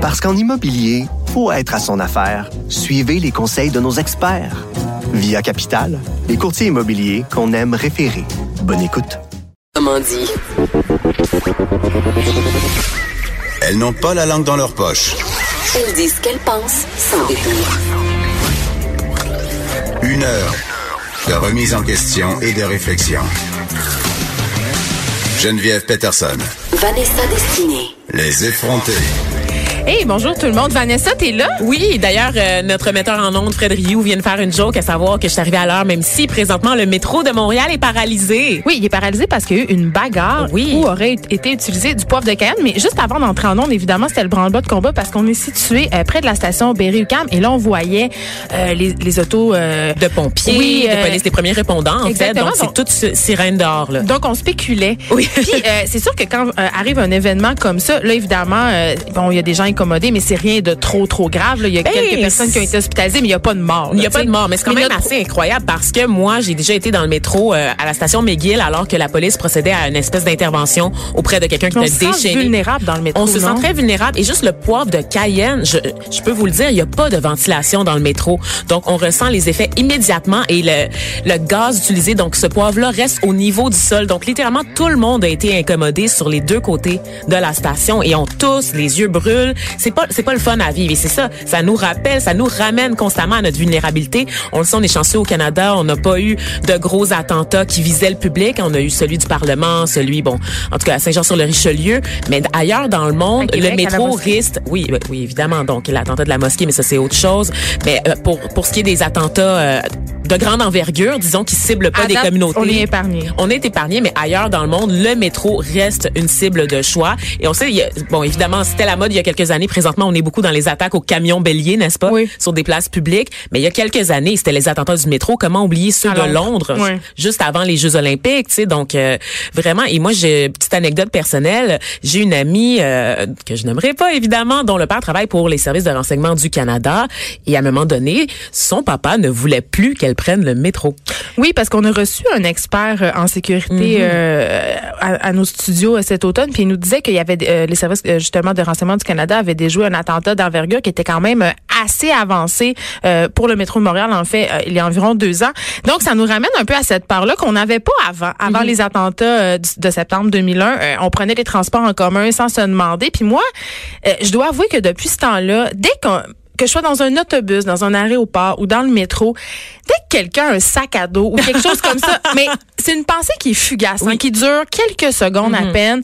Parce qu'en immobilier, faut être à son affaire. Suivez les conseils de nos experts. Via Capital, les courtiers immobiliers qu'on aime référer. Bonne écoute. Comment dit? Elles n'ont pas la langue dans leur poche. Elles disent ce qu'elles pensent sans détour. Une heure de remise en question et de réflexion. Geneviève Peterson. Vanessa Destinée. Les effrontés. Hey, bonjour tout le monde. Vanessa, t'es là? Oui, d'ailleurs, euh, notre metteur en ondes, Fred Rioux, vient de faire une joke à savoir que je suis arrivée à l'heure, même si présentement le métro de Montréal est paralysé. Oui, il est paralysé parce qu'il y a eu une bagarre Oui. où aurait été utilisé du poivre de Cayenne. Mais juste avant d'entrer en ondes, évidemment, c'était le branle-bas de combat parce qu'on est situé euh, près de la station Berry-UQAM et là, on voyait euh, les, les autos... euh, De pompiers, Oui, de euh, police, des premiers répondants, en fait. exactement, Donc, c'est toute si- sirène dehors, là. Donc, on spéculait. Oui. Puis, euh, c'est sûr que quand arrive un événement comme ça, là, évidemment, bon, il y a des gens incommodés, mais c'est rien de trop, trop grave. là. Il y a Ben, quelques personnes qui ont été hospitalisées, mais il n'y a pas de mort. Il n'y a pas de mort, mais c'est quand Mais même notre- assez incroyable parce que moi, j'ai déjà été dans le métro euh, à la station McGill alors que la police procédait à une espèce d'intervention auprès de quelqu'un qui On était se sent déchaîné. vulnérable dans le métro, On se sent très vulnérable. Et juste le poivre de Cayenne, je, je peux vous le dire, il n'y a pas de ventilation dans le métro. Donc, on ressent les effets immédiatement et le, le gaz utilisé, donc ce poivre-là, reste au niveau du sol. Donc, littéralement, tout le monde a été incommodé sur les deux côtés de la station et on tous, les yeux brûlent. C'est pas, c'est pas le fun à vivre. Et c'est ça, ça nous rappelle, ça nous ramène constamment à notre vulnérabilité. On le sait, on est chanceux au Canada. On n'a pas eu de gros attentats qui visaient le public. On a eu celui du Parlement, celui, bon, en tout cas, à Saint-Jean-sur-le-Richelieu. Mais ailleurs dans le monde, Québec, le métro risque, oui, oui, oui, évidemment. Donc, l'attentat de la mosquée, mais ça, c'est autre chose. Mais euh, pour, pour ce qui est des attentats euh, de grande envergure, disons, qui ciblent pas À des date, communautés. on est épargné. On est épargné, mais ailleurs dans le monde, le métro reste une cible de choix. Et on sait, il y a- bon, évidemment, c'était la mode il y a quelques années. Présentement, on est beaucoup dans les attaques aux camions béliers, n'est-ce pas? Oui. Sur des places publiques. Mais il y a quelques années, c'était les attentats du métro. Comment oublier ceux de Londres. Oui. Juste avant les Jeux olympiques, tu sais. Donc, euh, vraiment, et moi, j'ai une petite anecdote personnelle. J'ai une amie euh, que je n'aimerais pas, évidemment, dont le père travaille pour les services de renseignement du Canada. Et à un moment donné, son papa ne voulait plus qu'elle prenne le métro. Oui, parce qu'on a reçu un expert euh, en sécurité euh, à, à nos studios euh, cet automne, puis il nous disait qu'il y avait euh, les services justement de renseignement du Canada avaient déjoué un attentat d'envergure qui était quand même assez avancé euh, pour le métro de Montréal, en fait, il y a environ deux ans. Donc, ça nous ramène un peu à cette part-là qu'on n'avait pas avant. Avant les attentats de septembre 2001, euh, on prenait les transports en commun sans se demander. Puis moi, euh, je dois avouer que depuis ce temps-là, dès qu'on que je sois dans un autobus, dans un aéroport ou dans le métro, dès que quelqu'un a un sac à dos ou quelque chose comme ça, mais c'est une pensée qui est fugace, hein, qui dure quelques secondes à peine,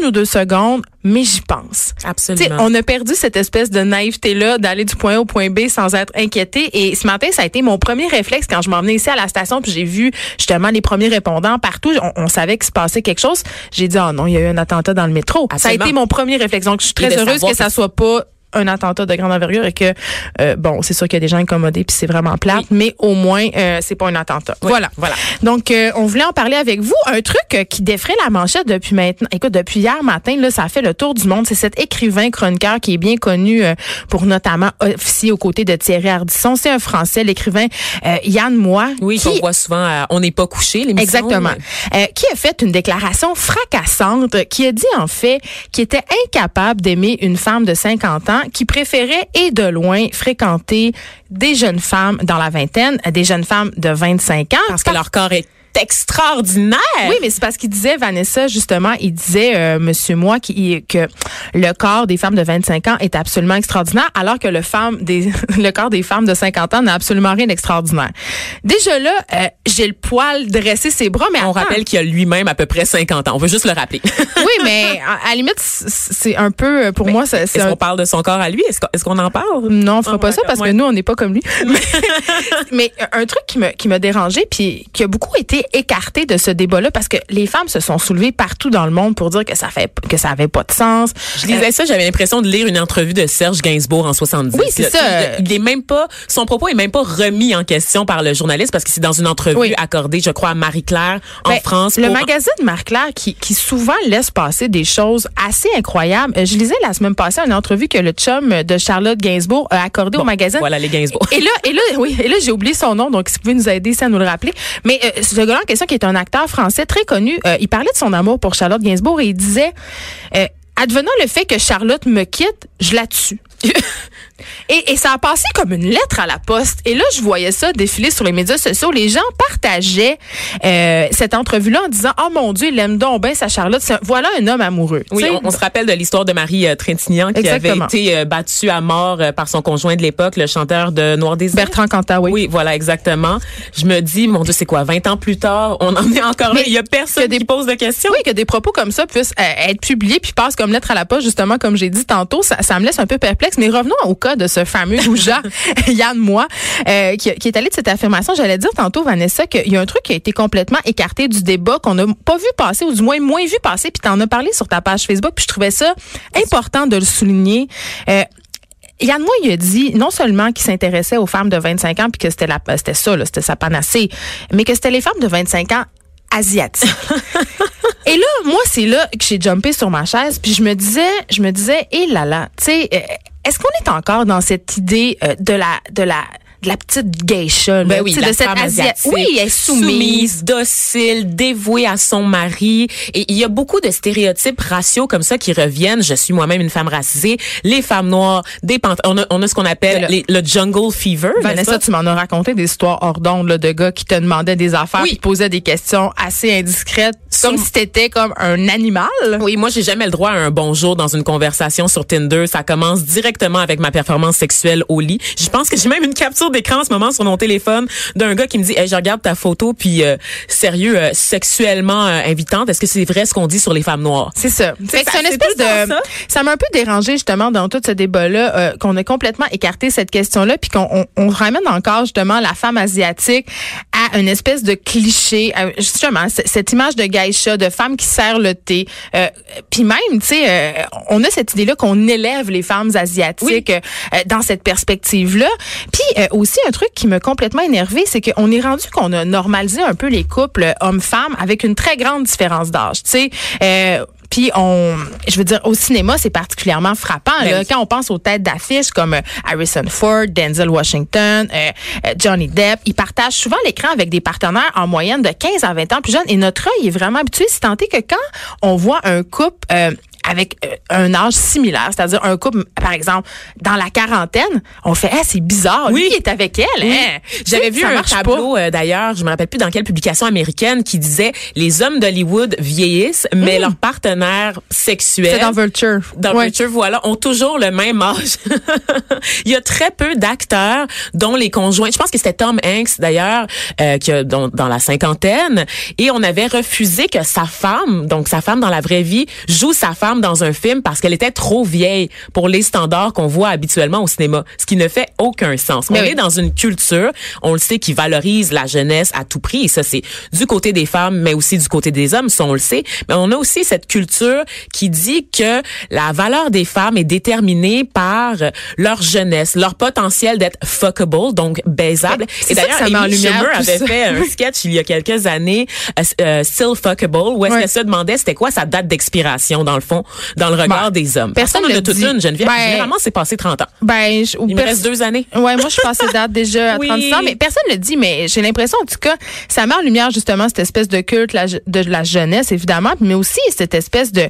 une ou deux secondes, mais j'y pense. Absolument. on a perdu cette espèce de naïveté-là d'aller du point A au point B sans être inquiété. Et ce matin, ça a été mon premier réflexe quand je m'en venais ici à la station, puis j'ai vu justement les premiers répondants partout. On, on savait qu'il se passait quelque chose. J'ai dit, oh non, il y a eu un attentat dans le métro. Ça a été mon premier réflexe. Donc, je suis très heureuse savoir que ça que- soit pas un attentat de grande envergure et que euh, bon c'est sûr qu'il y a des gens incommodés puis c'est vraiment plate Oui. mais au moins euh, c'est pas un attentat Oui, voilà voilà. donc euh, on voulait en parler avec vous un truc euh, qui défrait la manchette depuis maintenant écoute depuis hier matin là ça a fait le tour du monde c'est cet écrivain chroniqueur qui est bien connu euh, pour notamment officier aux côtés de Thierry Ardisson c'est un français l'écrivain euh, Yann Moix Oui, qui qu'on voit souvent à On n'est pas couché, l'émission. Exactement. Euh, qui a fait une déclaration fracassante, qui a dit en fait qu'il était incapable d'aimer une femme de 50 ans, qui préférait et de loin fréquenter des jeunes femmes dans la vingtaine, des jeunes femmes de 25 ans. Parce que leur corps est extraordinaire. Oui, mais c'est parce qu'il disait, Vanessa, justement, il disait, euh, Monsieur Moi, qui, que le corps des femmes de 25 ans est absolument extraordinaire, alors que le, femme des, le corps des femmes de 50 ans n'a absolument rien d'extraordinaire. Déjà là, euh, j'ai le poil dressé ses bras, mais On attends. rappelle qu'il a lui-même à peu près 50 ans. On veut juste le rappeler. oui, mais à, à la limite, c'est un peu, euh, pour moi, c'est Est-ce un- qu'on parle de son corps à lui? Est-ce qu'on qu'on en parle? Non, on fera pas ça parce ouais. que nous, on n'est pas comme lui. mais, mais un truc qui me, qui m'a dérangé puis qui a beaucoup été écarté de ce débat-là parce que les femmes se sont soulevées partout dans le monde pour dire que ça fait, que ça avait pas de sens. Je lisais ça, j'avais l'impression de lire une entrevue de Serge Gainsbourg en 70. Oui, c'est ça. Il, il est même pas, son propos est même pas remis en question par le journaliste parce que c'est dans une entrevue Oui. accordée, je crois, à Marie-Claire en Ben, France. Le pour- magazine Marie-Claire qui, qui souvent laisse passer des choses assez incroyables. Euh, Je lisais la semaine passée une entrevue que le chum de Charlotte Gainsbourg a accordé au magazine. Voilà les Gainsbourg. Et là, et là, oui, et là, j'ai oublié son nom, donc si vous pouvez nous aider, ça nous le rappeler. Mais euh, ce question, qui est un acteur français très connu, euh, il parlait de son amour pour Charlotte Gainsbourg et il disait, euh, advenant le fait que Charlotte me quitte, je la tue. et, et ça a passé comme une lettre à la poste. Et là, je voyais ça défiler sur les médias sociaux. Les gens partageaient euh, cette entrevue-là en disant, oh mon Dieu, il aime donc bien sa Charlotte. Un- voilà un homme amoureux. Oui, on, on se rappelle de l'histoire de Marie euh, Trintignant qui Exactement. avait été euh, battue à mort euh, par son conjoint de l'époque, le chanteur de Noir Désir. Bertrand Cantat, oui. Oui, voilà, exactement. Je me dis, mon Dieu, c'est quoi, 20 ans plus tard, on en est encore là. Il y a personne que des- qui pose de questions. Oui, que des propos comme ça puissent être publiés puis passent comme lettre à la poste, justement, comme j'ai dit tantôt, ça, ça me laisse un peu perplexe. Mais revenons au cas de ce fameux goujat, Yann Moi, euh, qui, qui est allé de cette affirmation. J'allais dire tantôt, Vanessa, qu'il y a un truc qui a été complètement écarté du débat, qu'on n'a pas vu passer, ou du moins moins vu passer, puis t'en as parlé sur ta page Facebook, puis je trouvais ça important de le souligner. Euh, Yann Moix, il a dit non seulement qu'il s'intéressait aux femmes de 25 ans puis que c'était la c'était ça là, c'était sa panacée, mais que c'était les femmes de 25 ans asiatiques. Et là, moi, c'est là que j'ai jumpé sur ma chaise, puis je me disais, je me disais, hé là là, tu sais, euh, est-ce qu'on est encore dans cette idée euh, de la de la de la petite geisha, là, Ben oui, la de cette asiatique, Oui, elle est soumise. docile, dévouée à son mari. Et il y a beaucoup de stéréotypes raciaux comme ça qui reviennent. Je suis moi-même une femme racisée. Les femmes noires, des pant- on a, on a ce qu'on appelle Le- les- le jungle fever. Vanessa, tu m'en as raconté des histoires hors d'onde là, de gars qui te demandaient des affaires, Oui. qui te posaient des questions assez indiscrètes, comme si t'étais comme un animal. Oui, moi j'ai jamais le droit à un bonjour dans une conversation sur Tinder. Ça commence directement avec ma performance sexuelle au lit. Je pense que j'ai même une capture d'écran en ce moment sur mon téléphone d'un gars qui me dit hey, je regarde ta photo puis euh, sérieux euh, sexuellement euh, invitante. Est-ce que c'est vrai ce qu'on dit sur les femmes noires? C'est ça. C'est une espèce de. ça. Ça m'a un peu dérangé justement dans tout ce débat-là euh, qu'on a complètement écarté cette question-là, puis qu'on on, on ramène encore justement la femme asiatique à une espèce de cliché, justement cette image de geisha, de femme qui sert le thé. Euh, puis même, tu sais, euh, on a cette idée-là qu'on élève les femmes asiatiques euh, dans cette perspective-là. Puis euh, aussi un truc qui m'a complètement énervé, c'est qu'on est rendu qu'on a normalisé un peu les couples hommes-femmes avec une très grande différence d'âge. Tu sais. Puis on, je veux dire, au cinéma, c'est particulièrement frappant. Ben là, oui. quand on pense aux têtes d'affiche comme euh, Harrison Ford, Denzel Washington, euh, euh, Johnny Depp, ils partagent souvent l'écran avec des partenaires en moyenne de 15 à 20 ans plus jeunes. Et notre œil est vraiment habitué, si tant est que quand on voit un couple euh, avec euh, un âge similaire, c'est-à-dire un couple, par exemple, dans la quarantaine, on fait, ah, c'est bizarre, lui, Oui. il est avec elle. hein. J'avais vu un tableau euh, d'ailleurs, je me rappelle plus dans quelle publication américaine qui disait les hommes d'Hollywood vieillissent, mais leurs partenaires sexuels Mm. C'est dans Vulture. dans Ouais. Vulture, voilà, ont toujours le même âge. Il y a très peu d'acteurs dont les conjoints. Je pense que c'était Tom Hanks d'ailleurs, euh, qui a dans, dans la cinquantaine, et on avait refusé que sa femme, donc sa femme dans la vraie vie, joue sa femme dans un film parce qu'elle était trop vieille pour les standards qu'on voit habituellement au cinéma, ce qui ne fait aucun sens. Mais on oui. est dans une culture, on le sait, qui valorise la jeunesse à tout prix, et ça c'est du côté des femmes, mais aussi du côté des hommes, ça on le sait. Mais on a aussi cette culture qui dit que la valeur des femmes est déterminée par leur jeunesse, leur potentiel d'être fuckable, donc baisable. Et d'ailleurs, Amy Schumer avait ça. fait un sketch il y a quelques années, euh, Still Fuckable, où est-ce qu'elle se demandait c'était quoi sa date d'expiration dans le fond, dans le regard Ben, des hommes. personne le n'a toute une, Geneviève. Ben, Généralement, c'est passé 30 ans. Ben, je- ou Il me reste deux années. Ouais, moi, je suis passée date déjà à Oui. 36 ans, mais personne ne le dit, mais j'ai l'impression, en tout cas, ça met en lumière justement cette espèce de culte la- de la jeunesse, évidemment, mais aussi cette espèce de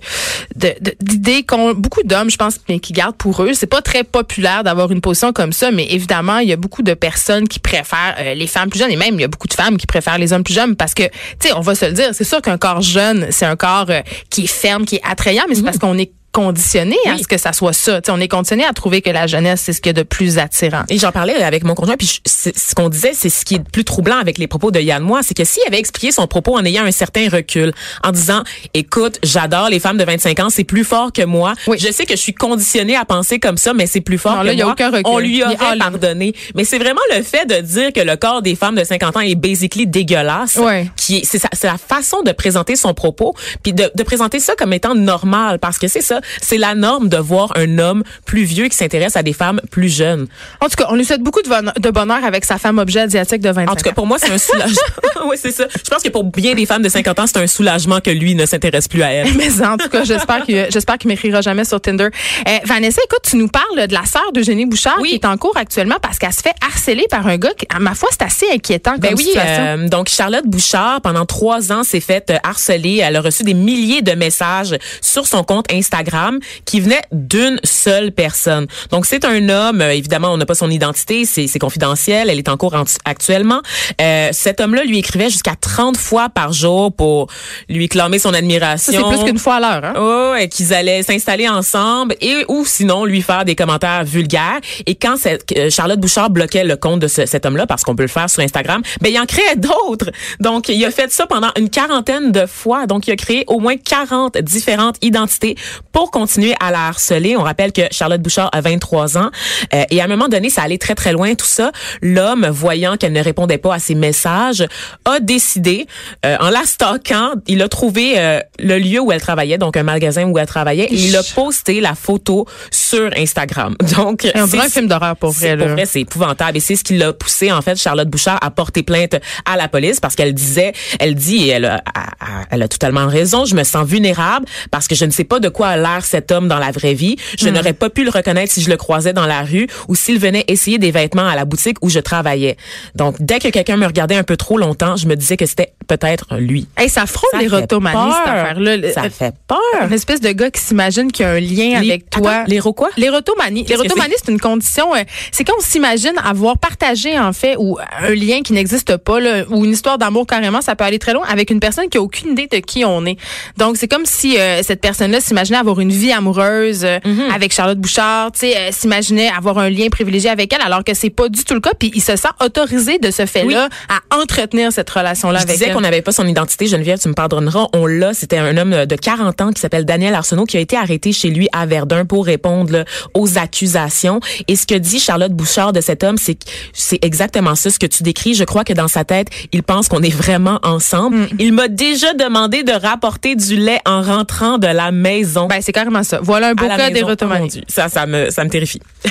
d'idée qu'ont beaucoup d'hommes, je pense, mais qui gardent pour eux. C'est pas très populaire d'avoir une position comme ça, mais évidemment, il y a beaucoup de personnes qui préfèrent euh, les femmes plus jeunes, et même il y a beaucoup de femmes qui préfèrent les hommes plus jeunes parce que, tu sais, on va se le dire, c'est sûr qu'un corps jeune, c'est un corps euh, qui est ferme, qui est attrayant, mais c'est parce qu'on est conditionné à Oui. ce que ça soit ça. Tu sais, on est conditionné à trouver que la jeunesse, c'est ce qu'il y a de plus attirant. Et j'en parlais avec mon conjoint, puis je- ce qu'on disait, c'est ce qui est le plus troublant avec les propos de Yann Moi, c'est que s'il avait expliqué son propos en ayant un certain recul, en disant, écoute, j'adore les femmes de 25 ans, c'est plus fort que moi. Oui. Je sais que je suis conditionnée à penser comme ça, mais c'est plus fort Non, que là, il y a moi. aucun recul. On lui est aurait pardonné. Mais c'est vraiment le fait de dire que le corps des femmes de 50 ans est basically dégueulasse, Ouais. qui est, c'est, sa- c'est la façon de présenter son propos, puis de, de présenter ça comme étant normal, parce que c'est ça, c'est la norme de voir un homme plus vieux qui s'intéresse à des femmes plus jeunes. En tout cas, on lui souhaite beaucoup de bonheur, avec sa femme objet asiatique de 25 En tout cas, ans. pour moi, c'est un soulagement. oui, c'est ça. Je pense que pour bien des femmes de 50 ans, c'est un soulagement que lui ne s'intéresse plus à elle. Mais en tout cas, j'espère qu'il j'espère qu'il m'écrira jamais sur Tinder. Euh, Vanessa, écoute, tu nous parles de la sœur d'Eugénie Bouchard Oui. qui est en cours actuellement parce qu'elle se fait harceler par un gars qui, à ma foi, c'est assez inquiétant comme Ben oui, situation. euh, donc Charlotte Bouchard, pendant trois ans, s'est faite euh, harceler. Elle a reçu des milliers de messages sur son compte Instagram Instagram qui venait d'une seule personne. Donc c'est un homme, euh, évidemment on n'a pas son identité, c'est confidentiel, elle est en cours actuellement. Euh, cet homme-là lui écrivait jusqu'à 30 fois par jour pour lui clamer son admiration. C'est plus qu'une fois à l'heure. Hein? Oh, et qu'ils allaient s'installer ensemble et ou sinon lui faire des commentaires vulgaires. Et quand cette, euh, Charlotte Bouchard bloquait le compte de ce, cet homme-là, parce qu'on peut le faire sur Instagram, ben il en créait d'autres. Donc il a fait ça pendant une quarantaine de fois. Donc il a créé au moins 40 différentes identités pour continuer à la harceler. On rappelle que Charlotte Bouchard a 23 ans euh, et à un moment donné, ça allait très très loin tout ça. L'homme, voyant qu'elle ne répondait pas à ses messages, a décidé, euh, en la stalkant, il a trouvé euh, le lieu où elle travaillait, donc un magasin où elle travaillait, et il a posté la photo sur Instagram. Donc, c'est un film d'horreur pour vrai. Pour vrai, c'est épouvantable et c'est ce qui l'a poussé en fait Charlotte Bouchard à porter plainte à la police parce qu'elle disait, elle dit, et elle a, elle a totalement raison, je me sens vulnérable parce que je ne sais pas de quoi a l'air cet homme dans la vraie vie. Je hmm. n'aurais pas pu le reconnaître si je le croisais dans la rue ou s'il venait essayer des vêtements à la boutique où je travaillais. Donc, dès que quelqu'un me regardait un peu trop longtemps, je me disais que c'était peut-être lui. Hey, ça frôle les rotomanies, cette affaire-là. Ça fait peur. Une espèce de gars qui s'imagine qu'il y a un lien avec toi. les quoi? Les rotomanies. Les rotomanies, c'est une condition, euh, c'est quand on s'imagine avoir partagé, en fait, ou un lien qui n'existe pas, là, ou une histoire d'amour carrément, ça peut aller très loin, avec une personne qui a aucune idée de qui on est. Donc, c'est comme si euh, cette personne-là s'imaginait avoir une vie amoureuse euh, mhm. avec Charlotte Bouchard, tu sais, s'imaginait avoir un lien privilégié avec elle, alors que c'est pas du tout le cas, puis il se sent autorisé de ce fait-là à entretenir cette relation-là avec elle. Qu'on n'avait pas son identité, Geneviève, tu me pardonneras, on l'a, c'était un homme de 40 ans qui s'appelle Daniel Arsenault qui a été arrêté chez lui à Verdun pour répondre aux accusations. Et ce que dit Charlotte Bouchard de cet homme, c'est c'est exactement ça, ce que tu décris. Je crois que dans sa tête, il pense qu'on est vraiment ensemble. Mm. Il m'a déjà demandé de rapporter du lait en rentrant de la maison. Ben, c'est carrément ça. Voilà un beau cas des ça, ça me, ça me terrifie.